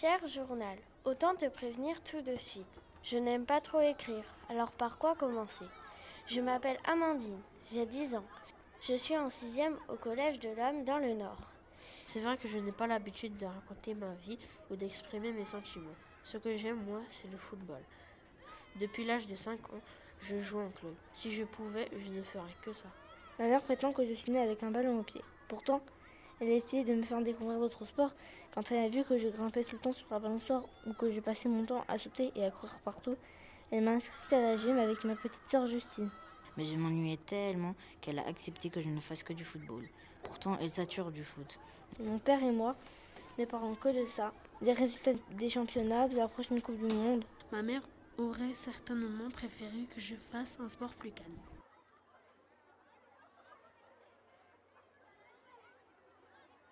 Cher journal, autant te prévenir tout de suite. Je n'aime pas trop écrire, alors par quoi commencer? Je m'appelle Amandine, j'ai 10 ans. Je suis en sixième au collège de l'Homme dans le Nord. C'est vrai que je n'ai pas l'habitude de raconter ma vie ou d'exprimer mes sentiments. Ce que j'aime, moi, c'est le football. Depuis l'âge de 5 ans, je joue en club. Si je pouvais, je ne ferais que ça. Ma mère prétend que je suis née avec un ballon au pied. Pourtant, elle a essayé de me faire découvrir d'autres sports quand elle a vu que je grimpais tout le temps sur la balançoire ou que je passais mon temps à sauter et à courir partout. Elle m'a inscrite à la gym avec ma petite sœur Justine. Mais je m'ennuyais tellement qu'elle a accepté que je ne fasse que du football. Pourtant, elle sature du foot. Mon père et moi ne parlons que de ça, des résultats des championnats, de la prochaine Coupe du Monde. Ma mère aurait certainement préféré que je fasse un sport plus calme.